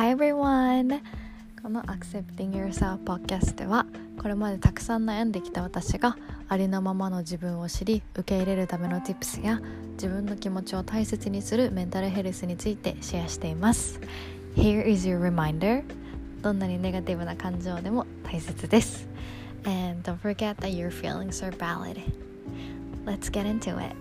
Hi everyone! この Accepting Yourself Podcast ではこれまでたくさん悩んできた私がありのままの自分を知り受け入れるための Tips や自分の気持ちを大切にするメンタルヘルスについてシェアしています Here is your reminder どんなにネガティブな感情でも大切です And don't forget that your feelings are valid Let's get into it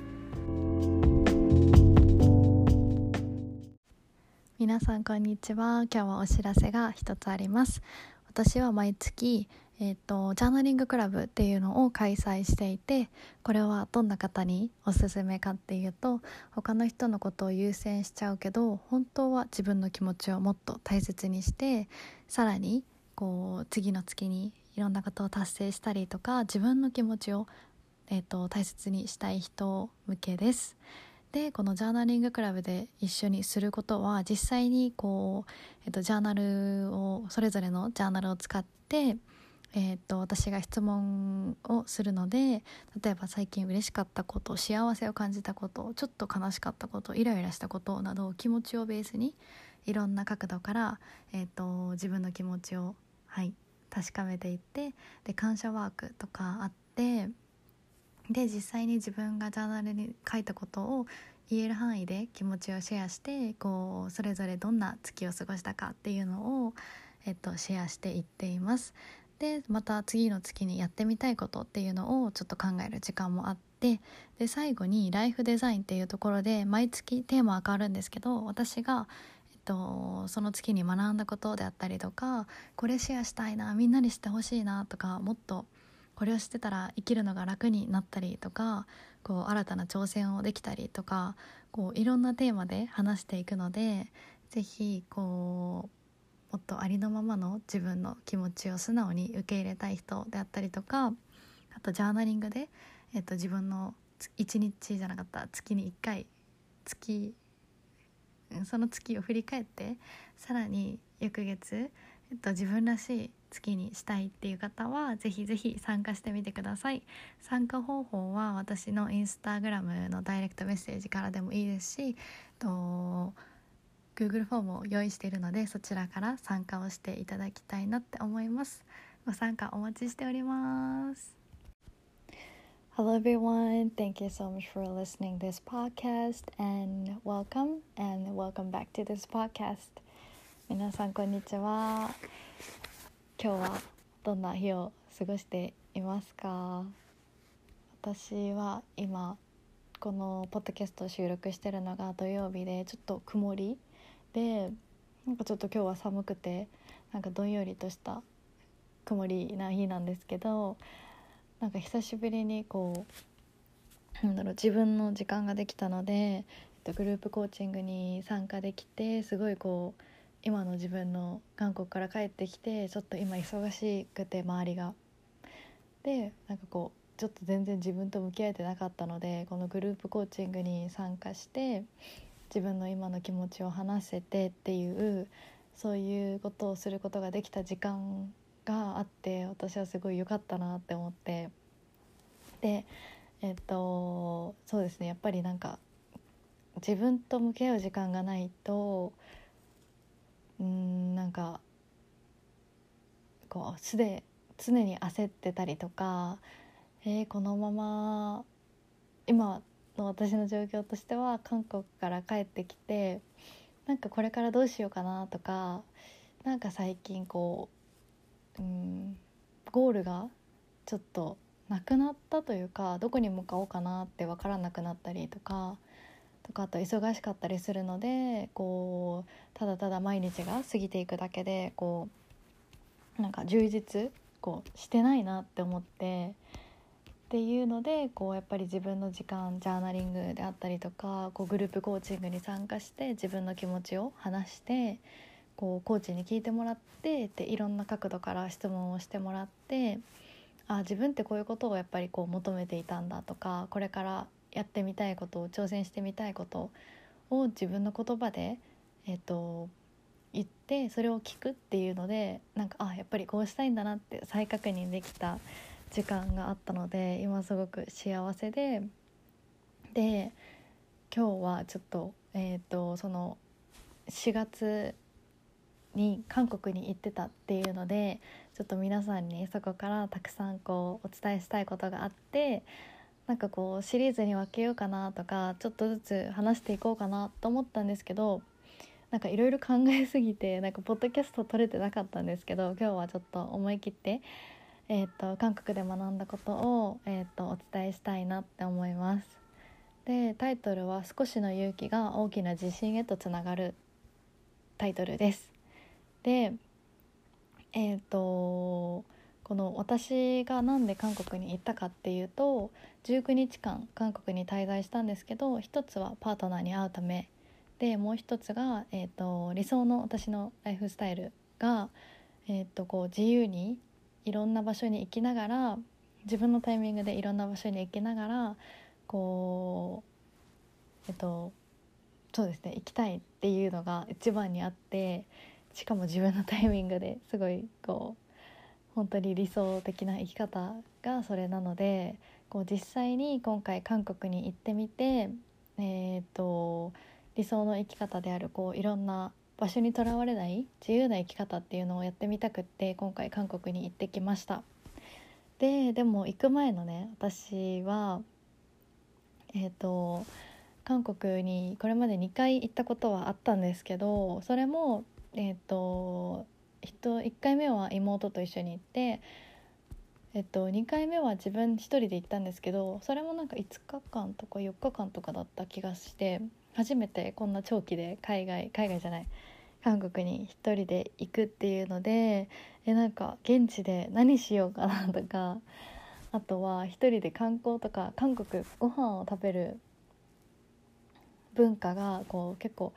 皆さんこんにちは今日はお知らせが一つあります私は毎月えーと、ジャーナリングクラブっていうのを開催していてこれはどんな方におすすめかっていうと他の人のことを優先しちゃうけど本当は自分の気持ちをもっと大切にしてさらにこう次の月にいろんなことを達成したりとか自分の気持ちを、えーと大切にしたい人向けです。でこのジャーナリングクラブで一緒にすることは実際にこう、えっと、ジャーナルをそれぞれのジャーナルを使って、えっと、私が質問をするので例えば最近嬉しかったこと幸せを感じたことちょっと悲しかったことイライラしたことなど気持ちをベースにいろんな角度から、えっと、自分の気持ちを、はい、確かめていってで感謝ワークとかあってで実際に自分がジャーナルに書いたことを言える範囲で気持ちをシェアしてこうそれぞれどんな月を過ごしたかっていうのを、えっと、シェアしていっています。でまた次の月にやってみたいことっていうのをちょっと考える時間もあってで最後にライフデザインっていうところで毎月テーマは変わるんですけど私がえっと、その月に学んだことであったりとかこれシェアしたいなみんなにしてほしいなとかもっとこれを知ってたら生きるのが楽になったりとかこう新たな挑戦をできたりとかこういろんなテーマで話していくので是非こうもっとありのままの自分の気持ちを素直に受け入れたい人であったりとかあとジャーナリングで、えっと、自分の1日じゃなかった月に1回月その月を振り返ってさらに翌月、えっと、自分らしい月にしたいっていう方はぜひぜひ参加してみてください。参加方法は私のインスタグラムのダイレクトメッセージからでもいいですしと Google フォームを用意しているのでそちらから参加をしていただきたいなって思います。ご参加お待ちしております。Hello everyone, thank you so much for listening this podcast and welcome and welcome back to this podcast. 皆さんこんにちは。今日はどんな日を過ごしていますか？私は今このポッドキャストを収録してるのが土曜日でちょっと曇りでなんかちょっと今日は寒くてなんかどんよりとした曇りな日なんですけどなんか久しぶりにこうなんだろう自分の時間ができたので、えっと、グループコーチングに参加できてすごいこう今の自分の韓国から帰ってきてちょっと今忙しくて周りが。でなんかこうちょっと全然自分と向き合えてなかったのでこのグループコーチングに参加して自分の今の気持ちを話せてっていうそういうことをすることができた時間があって私はすごい良かったなって思ってでえっとそうですねやっぱりなんか自分と向き合う時間がないとうんなんかこうすで常に焦ってたりとか、えー、このまま今の私の状況としては韓国から帰ってきてなんかこれからどうしようかなとかなんか最近こううんゴールがちょっとなくなったというかどこに向かおうかなって分からなくなったりとかとかあと忙しかったりするのでこうただただ毎日が過ぎていくだけでこうなんか充実こうしてないなって思ってっていうのでこうやっぱり自分の時間ジャーナリングであったりとかこうグループコーチングに参加して自分の気持ちを話してこうコーチに聞いてもらってでいろんな角度から質問をしてもらってあ自分ってこういうことをやっぱりこう求めていたんだとかこれからやってみたいことを挑戦してみたいことを自分の言葉で、えーと、言ってそれを聞くっていうのでなんかあやっぱりこうしたいんだなって再確認できた時間があったので今すごく幸せでで今日はちょっと,、えーと、その4月に韓国に行ってたっていうのでちょっと皆さんにそこからたくさんこうお伝えしたいことがあってなんかこうシリーズに分けようかなとかちょっとずつ話していこうかなと思ったんですけどなんかいろいろ考えすぎてなんかポッドキャスト撮れてなかったんですけど今日はちょっと思い切って、えーと、韓国で学んだことを、えーとお伝えしたいなって思います。でタイトルは「少しの勇気が大きな自信へとつながる」タイトルです。でえっ、ー、とこの私が何で韓国に行ったかっていうと19日間韓国に滞在したんですけど一つはパートナーに会うためでもう一つが、えーと、理想の私のライフスタイルが、えーと、こう自由にいろんな場所に行きながら自分のタイミングでいろんな場所に行きながらこうえっ、ー、とそうですね行きたいっていうのが一番にあってしかも自分のタイミングですごいこう本当に理想的な生き方がそれなのでこう実際に今回韓国に行ってみて、えーと、理想の生き方であるこういろんな場所にとらわれない自由な生き方っていうのをやってみたくって今回韓国に行ってきました。ででも行く前のね私はえっ、ー、と韓国にこれまで2回行ったことはあったんですけどそれもえっ、ー、と1回目は妹と一緒に行って、えっと、2回目は自分一人で行ったんですけどそれもなんか5日間とか4日間とかだった気がして初めてこんな長期で海外海外じゃない韓国に一人で行くっていうのでえなんか現地で何しようかなとかあとは一人で観光とか韓国ご飯を食べる文化がこう結構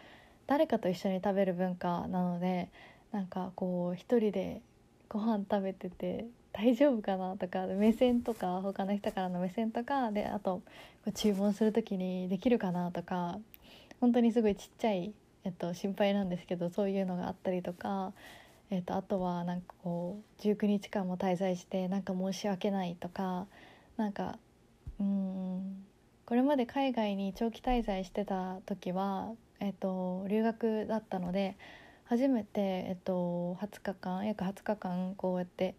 誰かと一緒に食べる文化なのでなんかこう一人でご飯食べてて大丈夫かなとか目線とか他の人からの目線とかであと注文する時にできるかなとか本当にすごいちっちゃい、えっと、心配なんですけどそういうのがあったりとか、えっと、あとはなんかこう19日間も滞在してなんか申し訳ないとかなんかうんこれまで海外に長期滞在してた時は、えっと、留学だったので初めて、えっと、20日間約20日間こうやって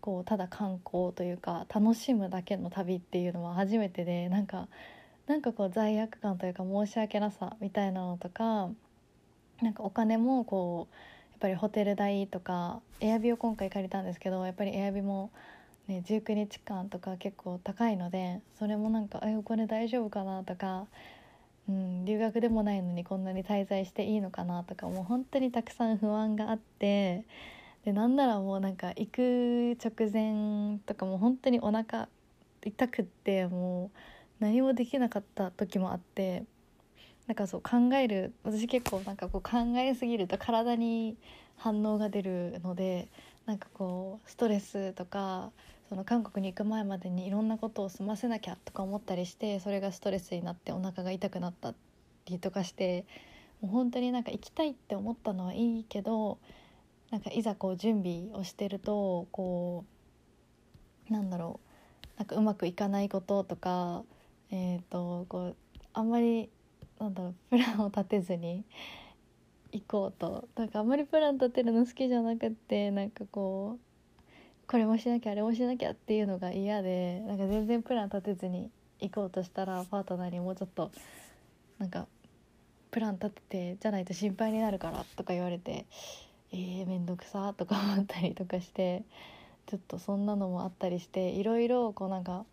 こうただ観光というか楽しむだけの旅っていうのは初めてでなんかなんかこう罪悪感というか申し訳なさみたいなのとかなんかお金もこうやっぱりホテル代とかエアビを今回借りたんですけどやっぱりエアビも、ね、19日間とか結構高いのでそれもなんか「えお金大丈夫かな?」とかうん、留学でもないのにこんなに滞在していいのかなとかもう本当にたくさん不安があってでなんならもうなんか行く直前とかも本当にお腹痛くってもう何もできなかった時もあってなんかそう考える私結構なんかこう考えすぎると体に反応が出るのでなんかこうストレスとかその韓国に行く前までにいろんなことを済ませなきゃとか思ったりしてそれがストレスになってお腹が痛くなったりとかしてもう本当になんか行きたいって思ったのはいいけどなんかいざこう準備をしてるとこうなんだろうなんかうまくいかないこととかえーと、こうあんまりなんだろうプランを立てずに行こうと。なんかあんまりプラン立てるの好きじゃなくってなんかこうこれもしなきゃあれもしなきゃっていうのが嫌でなんか全然プラン立てずに行こうとしたらパートナーにもうちょっとなんかプラン立ててじゃないと心配になるからとか言われてえー、めんどくさとか思ったりとかしてちょっとそんなのもあったりしていろいろこうなんか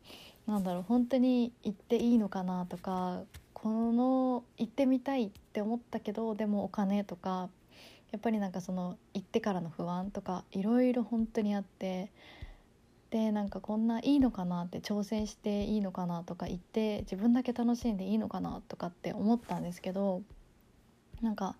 なんだろう本当に行っていいのかなとかこの行ってみたいって思ったけどでもお金とかやっぱりなんかその行ってからの不安とかいろいろ本当にあってでなんかこんないいのかなって挑戦していいのかなとか言って自分だけ楽しんでいいのかなとかって思ったんですけどなんか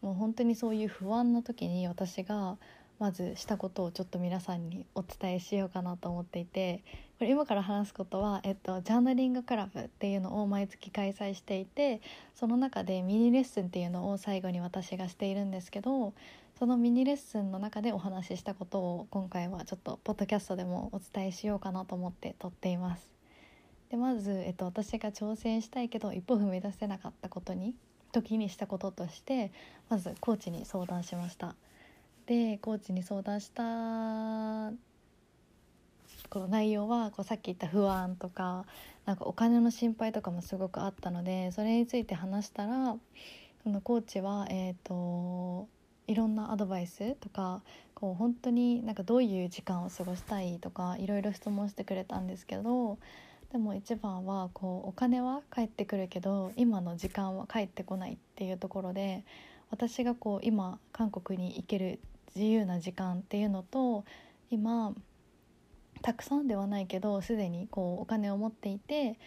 もう本当にそういう不安な時に私がまずしたことをちょっと皆さんにお伝えしようかなと思っていてこれ今から話すことは、えっと、ジャーナリングクラブっていうのを毎月開催していてその中でミニレッスンっていうのを最後に私がしているんですけどそのミニレッスンの中でお話ししたことを今回はちょっとポッドキャストでもお伝えしようかなと思って撮っています。でまず、えっと、私が挑戦したいけど一歩踏み出せなかったことに時にしたこととしてまずコーチに相談しましたでコーチに相談したこの内容はこうさっき言った不安とかなんかお金の心配とかもすごくあったのでそれについて話したらそのコーチは、えーと、いろんなアドバイスとかこう本当になんかどういう時間を過ごしたいとかいろいろ質問してくれたんですけどでも一番はこうお金は返ってくるけど今の時間は返ってこないっていうところで私がこう今韓国に行ける自由な時間っていうのと今たくさんではないけどすでにこうお金を持っていて、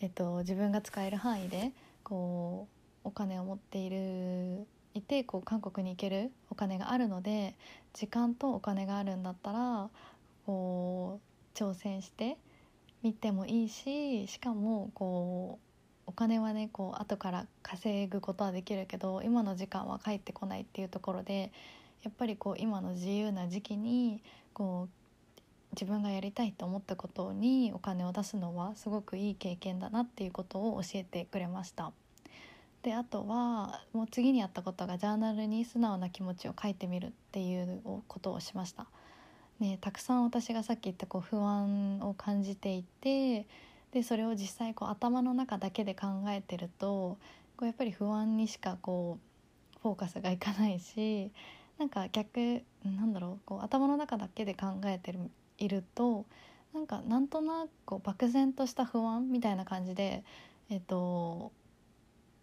えっと、自分が使える範囲でこうお金を持っているいてこう韓国に行けるお金があるので時間とお金があるんだったらこう挑戦してみてもいいししかもこうお金はねこう後から稼ぐことはできるけど今の時間は返ってこないっていうところでやっぱりこう今の自由な時期にこう自分がやりたいと思ったことにお金を出すのはすごくいい経験だなっていうことを教えてくれました。であとはもう次にやったことがジャーナルに素直な気持ちを書いてみるっていうことをしました。ね、たくさん私がさっき言ったこう不安を感じていてでそれを実際こう頭の中だけで考えてるとこうやっぱり不安にしかこうフォーカスがいかないしなんか逆なんだろうこう頭の中だけで考えてるいるとなんかなんとなく漠然とした不安みたいな感じでえっと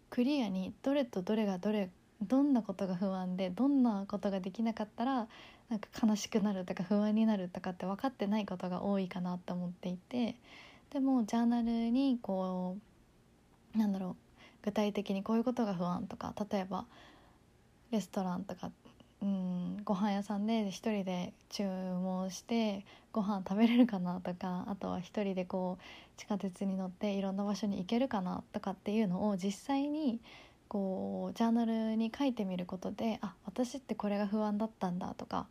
クリアにどれとどれがどれどんなことが不安でどんなことができなかったらなんか悲しくなるとか不安になるとかって分かってないことが多いかなと思っていてでもジャーナルにこうなんだろう具体的にこういうことが不安とか例えばレストランとかうんご飯屋さんで一人で注文してご飯食べれるかなとかあとは一人でこう地下鉄に乗っていろんな場所に行けるかなとかっていうのを実際にこうジャーナルに書いてみることであ私ってこれが不安だったんだとか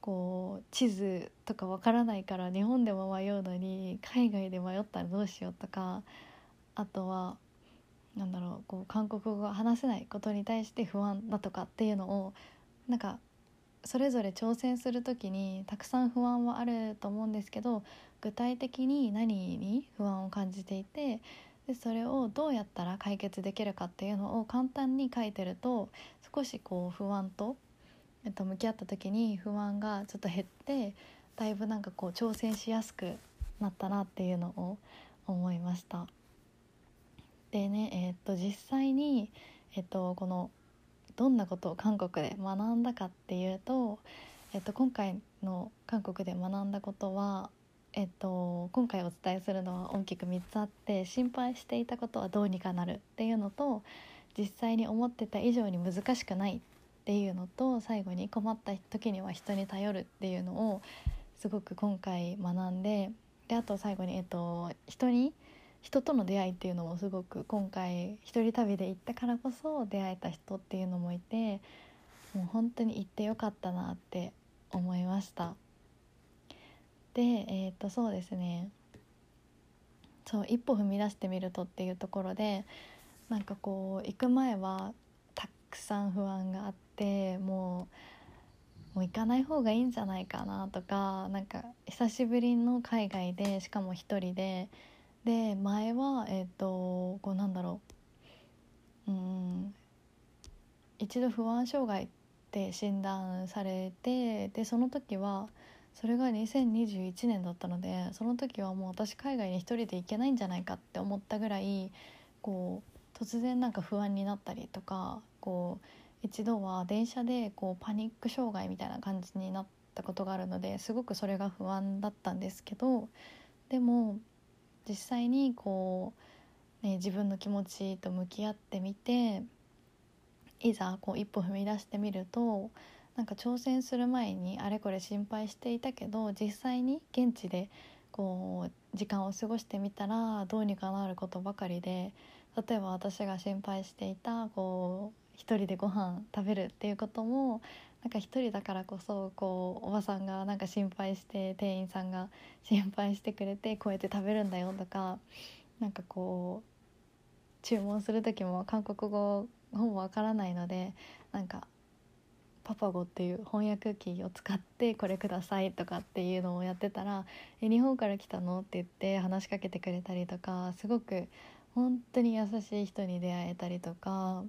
こう地図とかわからないから日本でも迷うのに海外で迷ったらどうしようとかあとはなんだろうこう韓国語が話せないことに対して不安だとかっていうのをなんかそれぞれ挑戦する時にたくさん不安はあると思うんですけど具体的に何に不安を感じていてでそれをどうやったら解決できるかっていうのを簡単に書いてると少しこう不安と、えっと、向き合った時に不安がちょっと減ってだいぶなんかこう挑戦しやすくなったなっていうのを思いました。でねえっと実際に、えっと、このどんなことを韓国で学んだかっていうと、えっと、今回の韓国で学んだことは、えっと、今回お伝えするのは大きく3つあって心配していたことはどうにかなるっていうのと実際に思ってた以上に難しくないっていうのと最後に困った時には人に頼るっていうのをすごく今回学んでであと最後に、えっと、人に人との出会いっていうのもすごく今回一人旅で行ったからこそ出会えた人っていうのもいてもう本当に行ってよかったなって思いました。でえっ、とそうですね。そう一歩踏み出してみるとっていうところでなんかこう行く前はたくさん不安があってもうもう行かない方がいいんじゃないかなとかなんか久しぶりの海外でしかも一人でで前はえっ、ー、とこうなんだろう。うん一度不安障害って診断されてでその時はそれが2021年だったのでその時はもう私海外に一人で行けないんじゃないかって思ったぐらいこう突然なんか不安になったりとかこう一度は電車でこうパニック障害みたいな感じになったことがあるのですごくそれが不安だったんですけどでも実際にこう、ね、自分の気持ちと向き合ってみていざこう一歩踏み出してみるとなんか挑戦する前にあれこれ心配していたけど実際に現地でこう時間を過ごしてみたらどうにかなることばかりで例えば私が心配していたこう一人でご飯食べるっていうこともなんか一人だからこそこうおばさんがなんか心配して店員さんが心配してくれてこうやって食べるんだよとかなんかこう注文する時も韓国語ほぼわからないのでなんかパパゴっていう翻訳機を使ってこれくださいとかっていうのをやってたら「え日本から来たの?」って言って話しかけてくれたりとかすごく本当に優しい人に出会えたりとか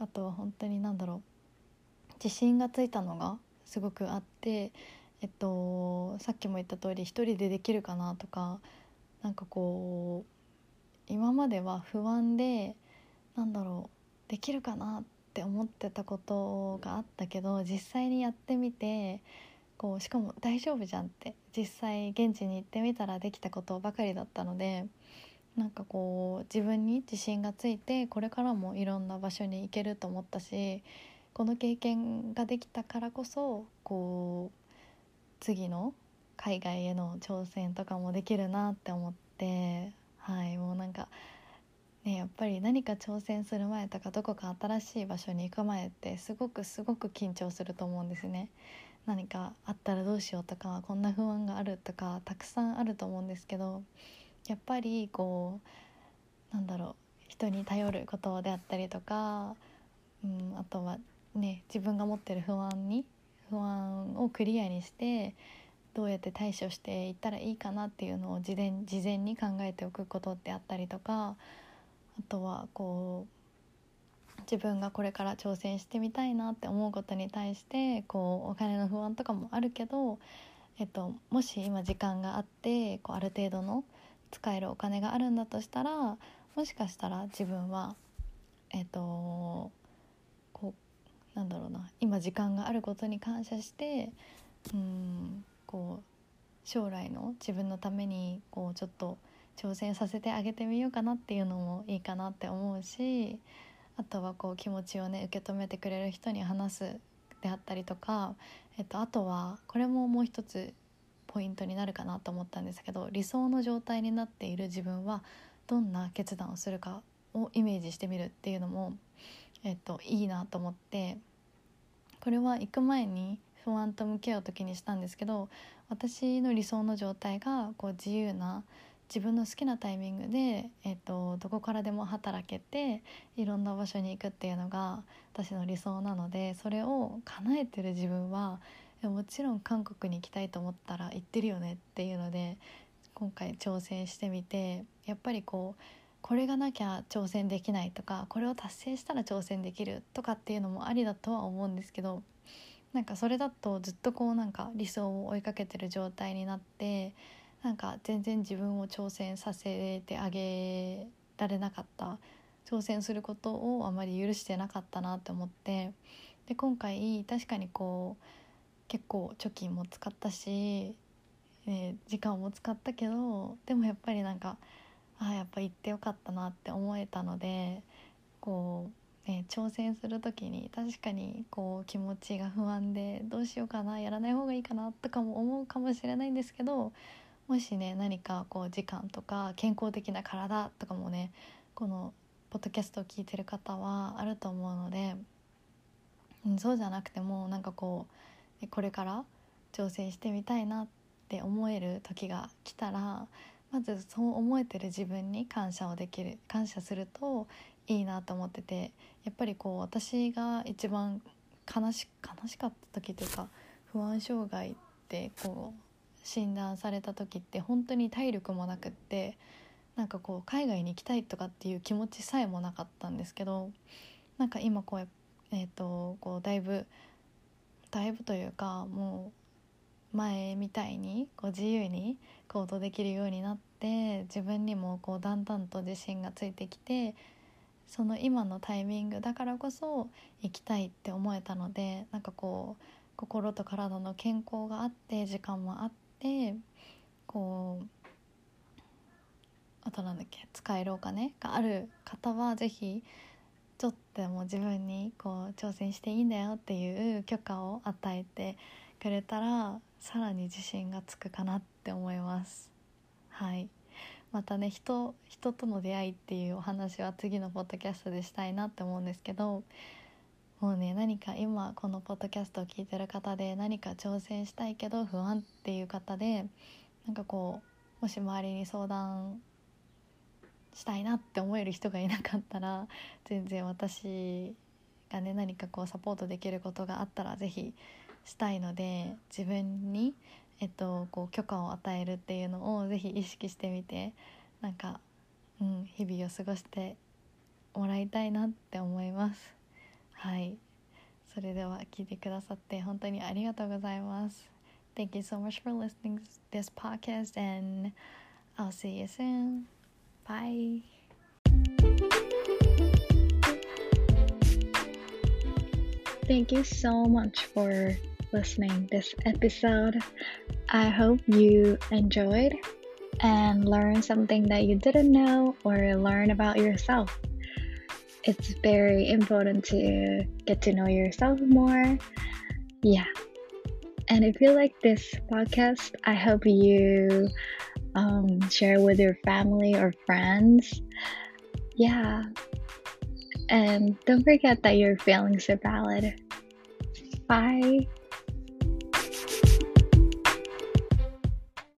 あとは本当に何だろう自信がついたのがすごくあってえっとさっきも言った通り一人でできるかなとかなんかこう今までは不安でなんだろうできるかなって思ってたことがあったけど実際にやってみてこうしかも大丈夫じゃんって実際現地に行ってみたらできたことばかりだったのでなんかこう自分に自信がついてこれからもいろんな場所に行けると思ったしこの経験ができたからこそこう次の海外への挑戦とかもできるなって思ってはいもうなんかねやっぱり何か挑戦する前とかどこか新しい場所に行く前ってすごくすごく緊張すると思うんですね。何かあったらどうしようとかこんな不安があるとかたくさんあると思うんですけどやっぱりこうなんだろう人に頼ることであったりとか、うん、あとはね自分が持ってる不安に不安をクリアにしてどうやって対処していったらいいかなっていうのを事前事前に考えておくことってあったりとかあとはこう自分がこれから挑戦してみたいなって思うことに対してこうお金の不安とかもあるけど、えっと、もし今時間があってこうある程度の使えるお金があるんだとしたらもしかしたら自分はえっとなんだろうな今時間があることに感謝してうんこう将来の自分のためにこうちょっと挑戦させてあげてみようかなっていうのもいいかなって思うしあとはこう気持ちをね受け止めてくれる人に話すであったりとか、えっと、あとはこれももう一つポイントになるかなと思ったんですけど理想の状態になっている自分はどんな決断をするかをイメージしてみるっていうのも、えっと、いいなと思ってこれは行く前に不安と向き合う時にしたんですけど私の理想の状態がこう自由な自分の好きなタイミングで、えーと、どこからでも働けていろんな場所に行くっていうのが私の理想なのでそれを叶えてる自分はもちろん韓国に行きたいと思ったら行ってるよねっていうので今回挑戦してみてやっぱりこうこれがなきゃ挑戦できないとかこれを達成したら挑戦できるとかっていうのもありだとは思うんですけどなんかそれだとずっとこうなんか理想を追いかけてる状態になってなんか全然自分を挑戦させてあげられなかった挑戦することをあまり許してなかったなって思ってで今回確かにこう結構貯金も使ったし、えー、時間も使ったけどでもやっぱりなんかあやっぱ行ってよかったなって思えたのでこう、ね、挑戦する時に確かにこう気持ちが不安でどうしようかなやらない方がいいかなとかも思うかもしれないんですけどもしね何かこう時間とか健康的な体とかもねこのポッドキャストを聞いてる方はあると思うので、うん、そうじゃなくてもなんかこうこれから挑戦してみたいなって思える時が来たらまずそう思えてる自分に感謝をできる感謝するといいなと思っててやっぱりこう私が一番悲し悲しかった時というか不安障害ってこう診断された時って本当に体力もなくってなんかこう海外に行きたいとかっていう気持ちさえもなかったんですけどなんか今こう,、えーとこうだいぶだいぶというかもう前みたいにこう自由に行動できるようになって自分にもこうだんだんと自信がついてきてその今のタイミングだからこそ行きたいって思えたのでなんかこう心と体の健康があって時間もあってこうあとなんだっけ使えるお金がある方は是非ちょっとでも自分にこう挑戦していいんだよっていう許可を与えてくれたらさらに自信がつくかなって思います。はい。またね人人との出会いっていうお話は次のポッドキャストでしたいなって思うんですけどもうね何か今このポッドキャストを聞いてる方で何か挑戦したいけど不安っていう方でなんかこうもし周りに相談したいなって思える人がいなかったら全然私がね何かこうサポートできることがあったら是非したいので自分に、えっと、こう許可を与えるっていうのを是非意識してみてなんか、うん、日々を過ごしてもらいたいなって思います。はいそれでは聞いてくださって本当にありがとうございます。Thank you so much for listening to this podcast and I'll see you soon. Bye. Thank you so much for listening this episode. I hope you enjoyed and learned something that you didn't know or learn about yourself. It's very important to get to know yourself more. Yeah. And if you like this podcast, I hope you um, share with your family or friends. Yeah. And don't forget that your feelings are valid. Bye.